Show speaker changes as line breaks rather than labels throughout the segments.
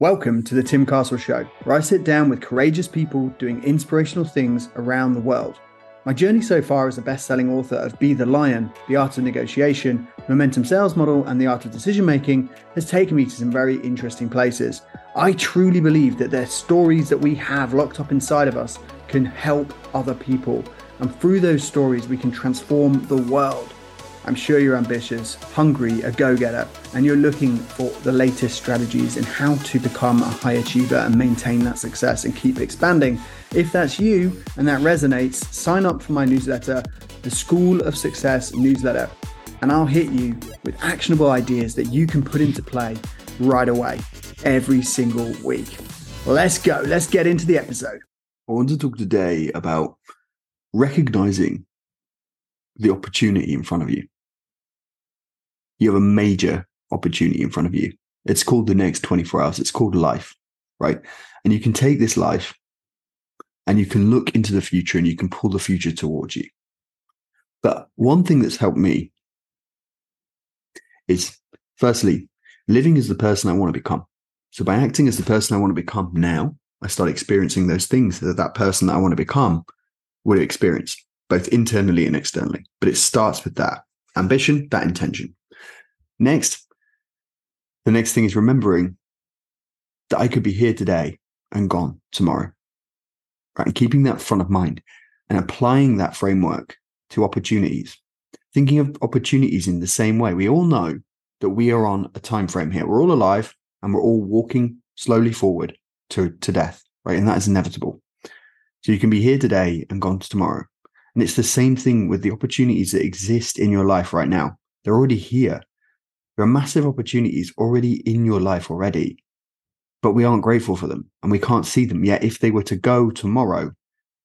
Welcome to the Tim Castle Show, where I sit down with courageous people doing inspirational things around the world. My journey so far as a best selling author of Be the Lion, The Art of Negotiation, Momentum Sales Model, and The Art of Decision Making has taken me to some very interesting places. I truly believe that the stories that we have locked up inside of us can help other people. And through those stories, we can transform the world. I'm sure you're ambitious, hungry, a go getter, and you're looking for the latest strategies in how to become a high achiever and maintain that success and keep expanding. If that's you and that resonates, sign up for my newsletter, the School of Success newsletter, and I'll hit you with actionable ideas that you can put into play right away every single week. Let's go. Let's get into the episode.
I want to talk today about recognizing the opportunity in front of you you have a major opportunity in front of you. It's called the next 24 hours. It's called life, right? And you can take this life and you can look into the future and you can pull the future towards you. But one thing that's helped me is firstly, living as the person I want to become. So by acting as the person I want to become now, I start experiencing those things that that person that I want to become would experience, both internally and externally. But it starts with that ambition, that intention. Next, the next thing is remembering that I could be here today and gone tomorrow. Right. And keeping that front of mind and applying that framework to opportunities. Thinking of opportunities in the same way. We all know that we are on a time frame here. We're all alive and we're all walking slowly forward to, to death, right? And that is inevitable. So you can be here today and gone tomorrow. And it's the same thing with the opportunities that exist in your life right now. They're already here. There are massive opportunities already in your life already, but we aren't grateful for them and we can't see them. Yet, if they were to go tomorrow,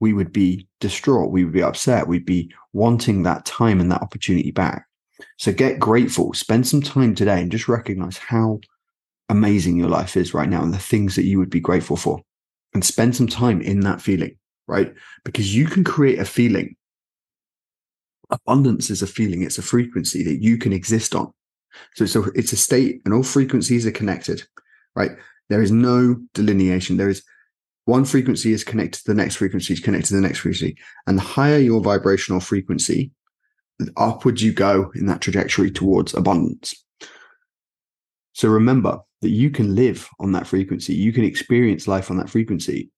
we would be distraught. We would be upset. We'd be wanting that time and that opportunity back. So get grateful. Spend some time today and just recognize how amazing your life is right now and the things that you would be grateful for. And spend some time in that feeling, right? Because you can create a feeling. Abundance is a feeling, it's a frequency that you can exist on. So, so it's a state and all frequencies are connected, right? There is no delineation. There is one frequency is connected to the next frequency is connected to the next frequency. And the higher your vibrational frequency, upwards you go in that trajectory towards abundance. So remember that you can live on that frequency. You can experience life on that frequency.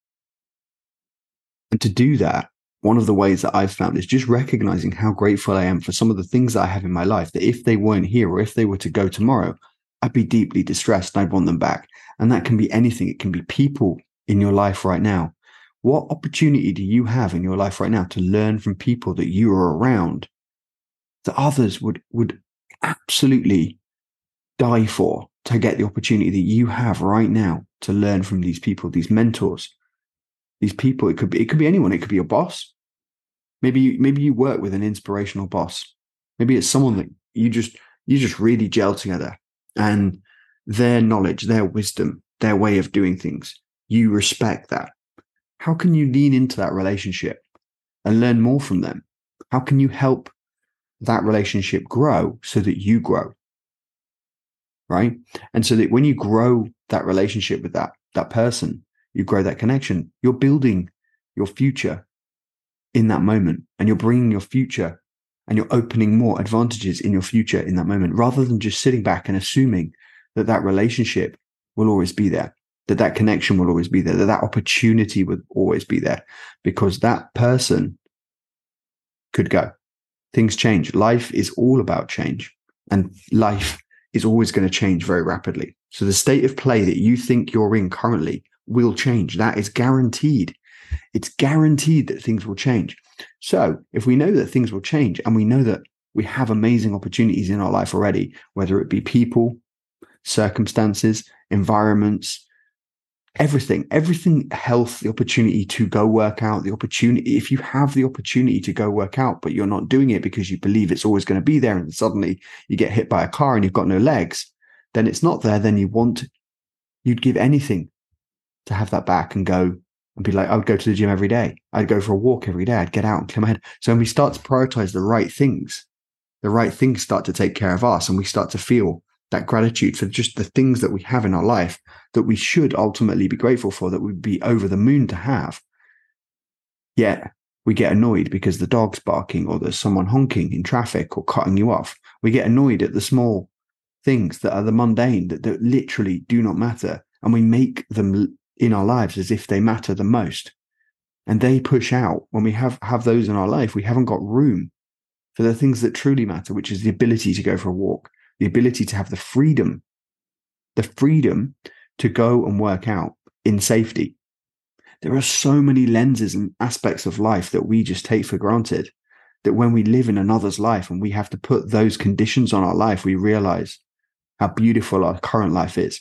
And to do that, one of the ways that I've found is just recognizing how grateful I am for some of the things that I have in my life that if they weren't here or if they were to go tomorrow, I'd be deeply distressed and I'd want them back. And that can be anything. It can be people in your life right now. What opportunity do you have in your life right now to learn from people that you are around that others would, would absolutely die for to get the opportunity that you have right now to learn from these people, these mentors, these people. It could be, it could be anyone. It could be your boss. Maybe, maybe you work with an inspirational boss. Maybe it's someone that you just, you just really gel together and their knowledge, their wisdom, their way of doing things. You respect that. How can you lean into that relationship and learn more from them? How can you help that relationship grow so that you grow? Right. And so that when you grow that relationship with that, that person, you grow that connection, you're building your future in that moment and you're bringing your future and you're opening more advantages in your future in that moment rather than just sitting back and assuming that that relationship will always be there that that connection will always be there that that opportunity would always be there because that person could go. Things change. Life is all about change and life is always going to change very rapidly. So the state of play that you think you're in currently will change. That is guaranteed. It's guaranteed that things will change. So if we know that things will change and we know that we have amazing opportunities in our life already, whether it be people, circumstances, environments, everything, everything, health, the opportunity to go work out, the opportunity, if you have the opportunity to go work out, but you're not doing it because you believe it's always going to be there and suddenly you get hit by a car and you've got no legs, then it's not there. Then you want, you'd give anything to have that back and go and be like, I would go to the gym every day. I'd go for a walk every day. I'd get out and clear my head. So when we start to prioritize the right things, the right things start to take care of us and we start to feel that gratitude for just the things that we have in our life that we should ultimately be grateful for, that we'd be over the moon to have. Yet we get annoyed because the dog's barking or there's someone honking in traffic or cutting you off. We get annoyed at the small things that are the mundane that, that literally do not matter. And we make them in our lives as if they matter the most. And they push out when we have, have those in our life, we haven't got room for the things that truly matter, which is the ability to go for a walk, the ability to have the freedom, the freedom to go and work out in safety. There are so many lenses and aspects of life that we just take for granted that when we live in another's life and we have to put those conditions on our life, we realize how beautiful our current life is.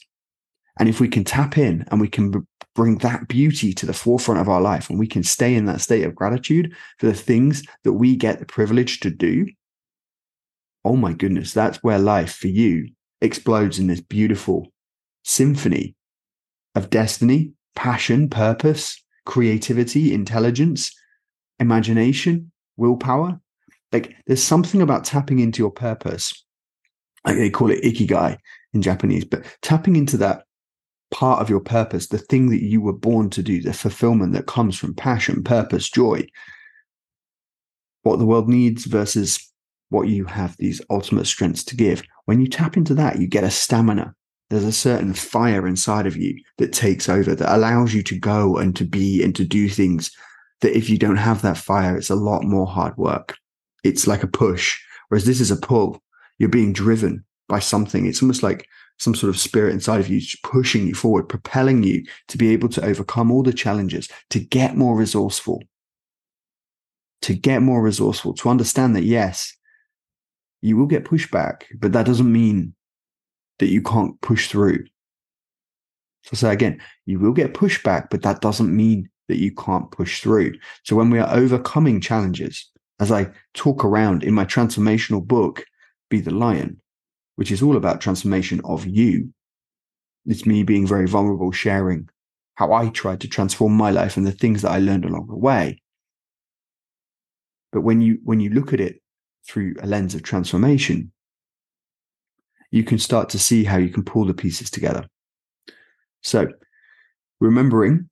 And if we can tap in and we can bring that beauty to the forefront of our life and we can stay in that state of gratitude for the things that we get the privilege to do, oh my goodness, that's where life for you explodes in this beautiful symphony of destiny, passion, purpose, creativity, intelligence, imagination, willpower. Like there's something about tapping into your purpose. Like they call it ikigai in Japanese, but tapping into that part of your purpose, the thing that you were born to do, the fulfillment that comes from passion, purpose, joy, what the world needs versus what you have these ultimate strengths to give. When you tap into that, you get a stamina. There's a certain fire inside of you that takes over, that allows you to go and to be and to do things that if you don't have that fire, it's a lot more hard work. It's like a push, whereas this is a pull. You're being driven by something. It's almost like some sort of spirit inside of you pushing you forward, propelling you to be able to overcome all the challenges, to get more resourceful, to get more resourceful, to understand that yes, you will get pushback, but that doesn't mean that you can't push through. So say again, you will get pushback, but that doesn't mean that you can't push through. So when we are overcoming challenges, as I talk around in my transformational book, Be the Lion, which is all about transformation of you, it's me being very vulnerable, sharing how I tried to transform my life and the things that I learned along the way. But when you when you look at it through a lens of transformation, you can start to see how you can pull the pieces together. So, remembering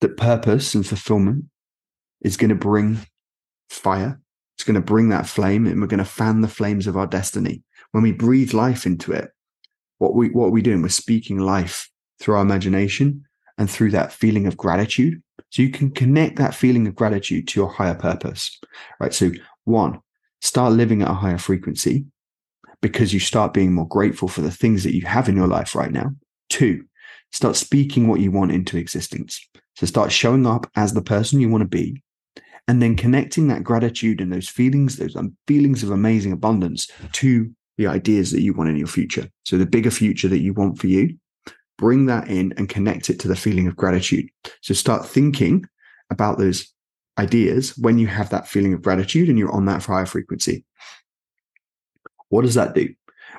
that purpose and fulfillment is going to bring fire, it's going to bring that flame, and we're going to fan the flames of our destiny. When we breathe life into it, what we what are we doing? We're speaking life through our imagination and through that feeling of gratitude. So you can connect that feeling of gratitude to your higher purpose, right? So one, start living at a higher frequency because you start being more grateful for the things that you have in your life right now. Two, start speaking what you want into existence. So start showing up as the person you want to be and then connecting that gratitude and those feelings, those um, feelings of amazing abundance to the ideas that you want in your future. So the bigger future that you want for you, bring that in and connect it to the feeling of gratitude. So start thinking about those ideas when you have that feeling of gratitude and you're on that higher frequency. What does that do?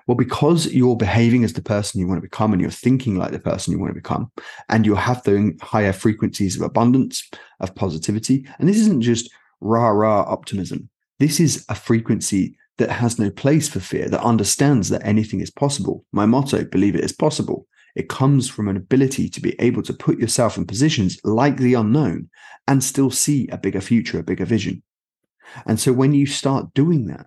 Well, because you're behaving as the person you want to become and you're thinking like the person you want to become, and you have the higher frequencies of abundance, of positivity. And this isn't just rah rah optimism. This is a frequency that has no place for fear, that understands that anything is possible. My motto, believe it is possible. It comes from an ability to be able to put yourself in positions like the unknown and still see a bigger future, a bigger vision. And so when you start doing that,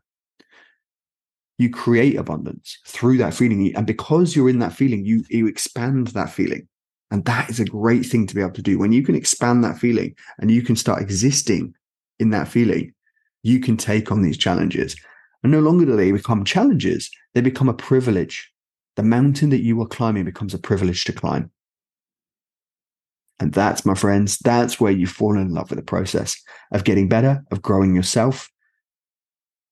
you create abundance through that feeling. And because you're in that feeling, you, you expand that feeling. And that is a great thing to be able to do. When you can expand that feeling and you can start existing in that feeling, you can take on these challenges. And no longer do they become challenges, they become a privilege the mountain that you are climbing becomes a privilege to climb. And that's, my friends, that's where you fall in love with the process of getting better, of growing yourself,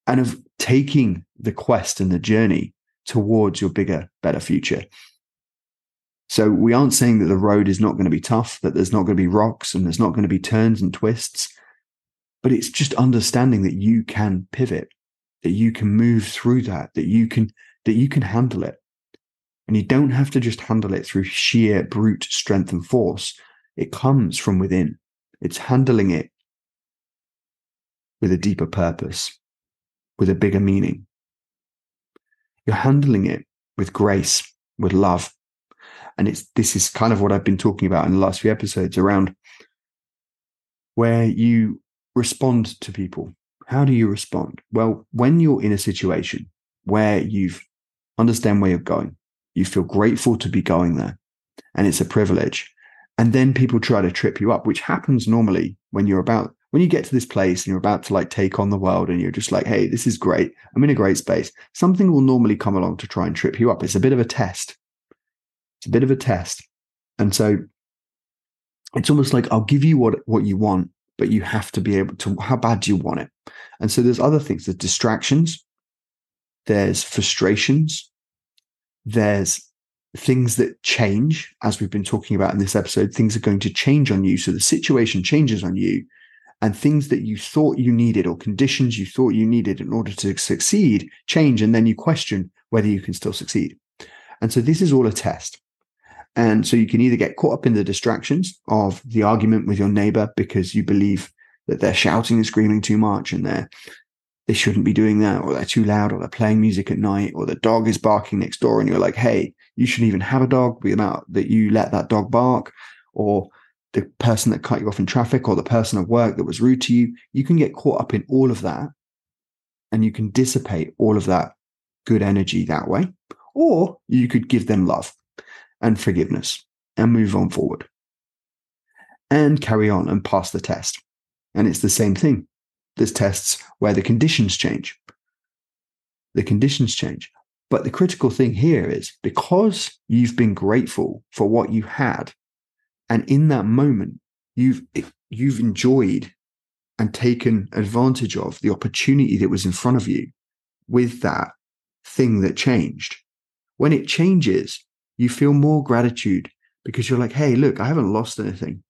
and of taking the quest and the journey towards your bigger, better future. So we aren't saying that the road is not going to be tough, that there's not going to be rocks and there's not going to be turns and twists, but it's just understanding that you can pivot, that you can move through that, that you can, that you can handle it. And you don't have to just handle it through sheer brute strength and force. It comes from within. It's handling it with a deeper purpose, with a bigger meaning. you're handling it with grace, with love. And it's this is kind of what I've been talking about in the last few episodes around where you respond to people. How do you respond? Well, when you're in a situation where you've understand where you're going, you feel grateful to be going there, and it's a privilege. And then people try to trip you up, which happens normally when you're about when you get to this place and you're about to like take on the world and you're just like, hey, this is great. I'm in a great space. Something will normally come along to try and trip you up. It's a bit of a test. It's a bit of a test. And so it's almost like I'll give you what what you want, but you have to be able to how bad do you want it? And so there's other things, there's distractions, there's frustrations, there's things that change, as we've been talking about in this episode, things are going to change on you. So the situation changes on you, and things that you thought you needed or conditions you thought you needed in order to succeed change. And then you question whether you can still succeed. And so this is all a test. And so you can either get caught up in the distractions of the argument with your neighbor because you believe that they're shouting and screaming too much and they're they shouldn't be doing that, or they're too loud, or they're playing music at night, or the dog is barking next door, and you're like, hey, you shouldn't even have a dog, the amount that you let that dog bark, or the person that cut you off in traffic, or the person at work that was rude to you. You can get caught up in all of that, and you can dissipate all of that good energy that way. Or you could give them love and forgiveness and move on forward and carry on and pass the test. And it's the same thing. There's tests where the conditions change. The conditions change. But the critical thing here is because you've been grateful for what you had, and in that moment, you've you've enjoyed and taken advantage of the opportunity that was in front of you with that thing that changed. When it changes, you feel more gratitude because you're like, hey, look, I haven't lost anything.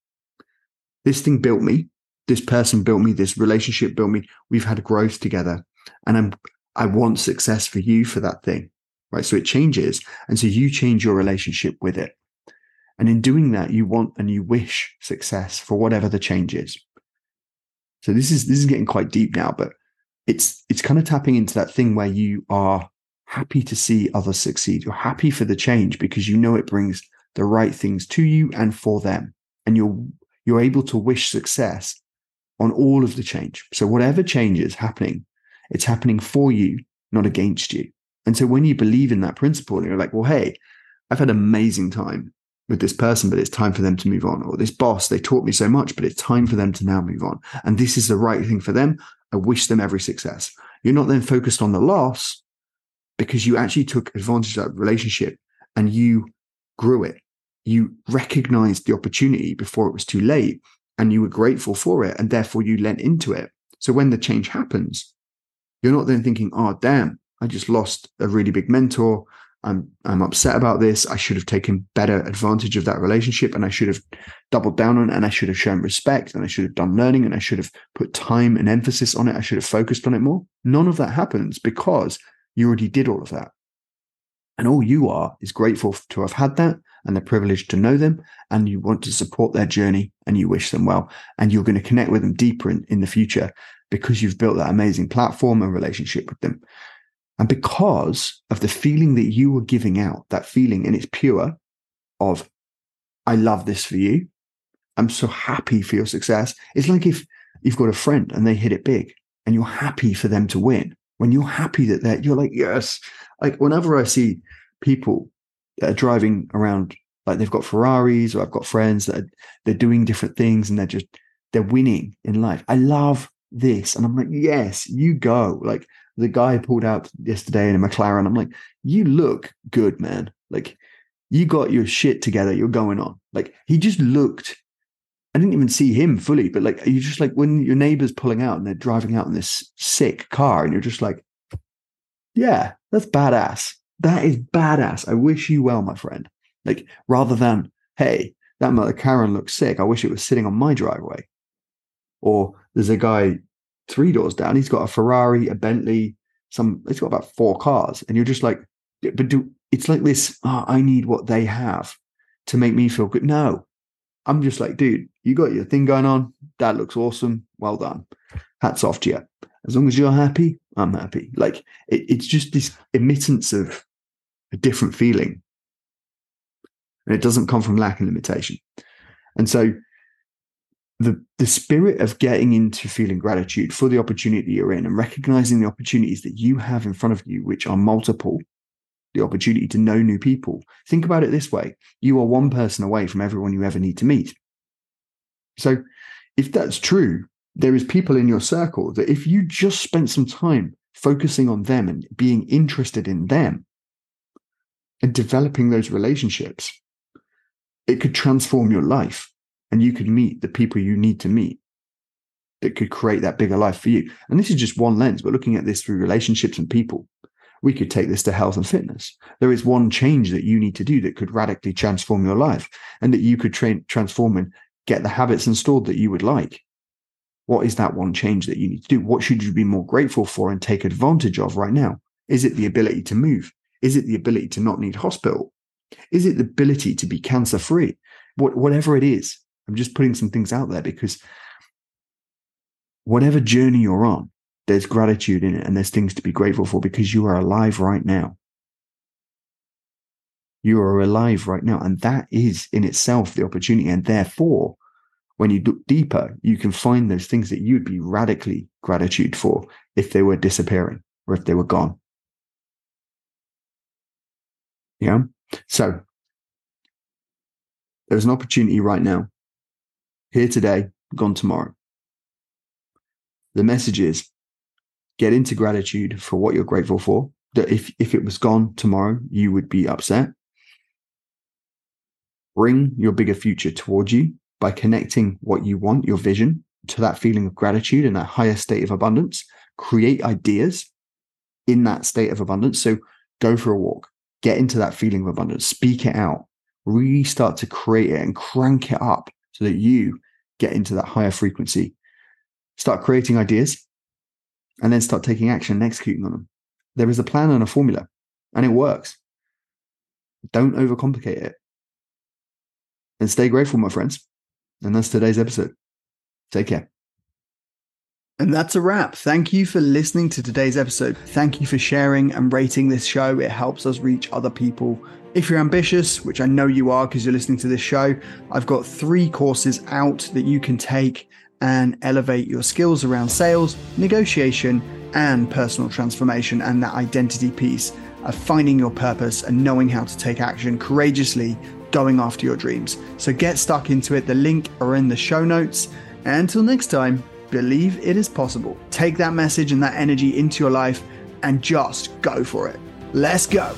This thing built me this person built me, this relationship built me. We've had growth together. And I'm I want success for you for that thing. Right. So it changes. And so you change your relationship with it. And in doing that, you want and you wish success for whatever the change is. So this is this is getting quite deep now, but it's it's kind of tapping into that thing where you are happy to see others succeed. You're happy for the change because you know it brings the right things to you and for them. And you're you're able to wish success on all of the change. So whatever change is happening, it's happening for you, not against you. And so when you believe in that principle you're like, well, hey, I've had an amazing time with this person, but it's time for them to move on. Or this boss, they taught me so much, but it's time for them to now move on. And this is the right thing for them. I wish them every success. You're not then focused on the loss because you actually took advantage of that relationship and you grew it. You recognized the opportunity before it was too late and you were grateful for it and therefore you lent into it. So when the change happens, you're not then thinking, oh, damn, I just lost a really big mentor. I'm I'm upset about this. I should have taken better advantage of that relationship and I should have doubled down on it and I should have shown respect and I should have done learning and I should have put time and emphasis on it. I should have focused on it more. None of that happens because you already did all of that. And all you are is grateful to have had that and the privilege to know them and you want to support their journey and you wish them well and you're going to connect with them deeper in, in the future because you've built that amazing platform and relationship with them and because of the feeling that you were giving out that feeling and it's pure of i love this for you i'm so happy for your success it's like if you've got a friend and they hit it big and you're happy for them to win when you're happy that they're you're like yes like whenever i see people that are driving around like they've got Ferraris or I've got friends that are, they're doing different things and they're just they're winning in life. I love this. And I'm like, yes, you go. Like the guy pulled out yesterday in a McLaren. I'm like, you look good, man. Like you got your shit together. You're going on. Like he just looked. I didn't even see him fully, but like you just like when your neighbor's pulling out and they're driving out in this sick car, and you're just like, yeah, that's badass. That is badass. I wish you well, my friend. Like rather than, hey, that McLaren looks sick. I wish it was sitting on my driveway. Or there's a guy three doors down. He's got a Ferrari, a Bentley, some. He's got about four cars, and you're just like, but do it's like this. Oh, I need what they have to make me feel good. No, I'm just like, dude, you got your thing going on. That looks awesome. Well done. Hats off to you. As long as you're happy, I'm happy. Like it, it's just this emittance of a different feeling. And it doesn't come from lack and limitation. And so the the spirit of getting into feeling gratitude for the opportunity you're in and recognizing the opportunities that you have in front of you, which are multiple, the opportunity to know new people. Think about it this way: you are one person away from everyone you ever need to meet. So, if that's true, there is people in your circle that if you just spent some time focusing on them and being interested in them and developing those relationships, it could transform your life and you could meet the people you need to meet that could create that bigger life for you. And this is just one lens, but looking at this through relationships and people, we could take this to health and fitness. There is one change that you need to do that could radically transform your life and that you could train, transform and get the habits installed that you would like. What is that one change that you need to do? What should you be more grateful for and take advantage of right now? Is it the ability to move? Is it the ability to not need hospital? Is it the ability to be cancer free? What, whatever it is, I'm just putting some things out there because whatever journey you're on, there's gratitude in it and there's things to be grateful for because you are alive right now. You are alive right now. And that is in itself the opportunity. And therefore, when you look deeper, you can find those things that you'd be radically gratitude for if they were disappearing or if they were gone. Yeah. So there's an opportunity right now here today, gone tomorrow. The message is get into gratitude for what you're grateful for. That if, if it was gone tomorrow, you would be upset. Bring your bigger future towards you by connecting what you want, your vision, to that feeling of gratitude and that higher state of abundance. Create ideas in that state of abundance. So go for a walk, get into that feeling of abundance, speak it out, really start to create it and crank it up so that you get into that higher frequency. Start creating ideas and then start taking action and executing on them. There is a plan and a formula, and it works. Don't overcomplicate it. And stay grateful, my friends. And that's today's episode. Take care.
And that's a wrap. Thank you for listening to today's episode. Thank you for sharing and rating this show. It helps us reach other people if you're ambitious, which I know you are because you're listening to this show, I've got three courses out that you can take and elevate your skills around sales, negotiation, and personal transformation, and that identity piece of finding your purpose and knowing how to take action courageously, going after your dreams. So get stuck into it. The link are in the show notes. And until next time, believe it is possible. Take that message and that energy into your life and just go for it. Let's go.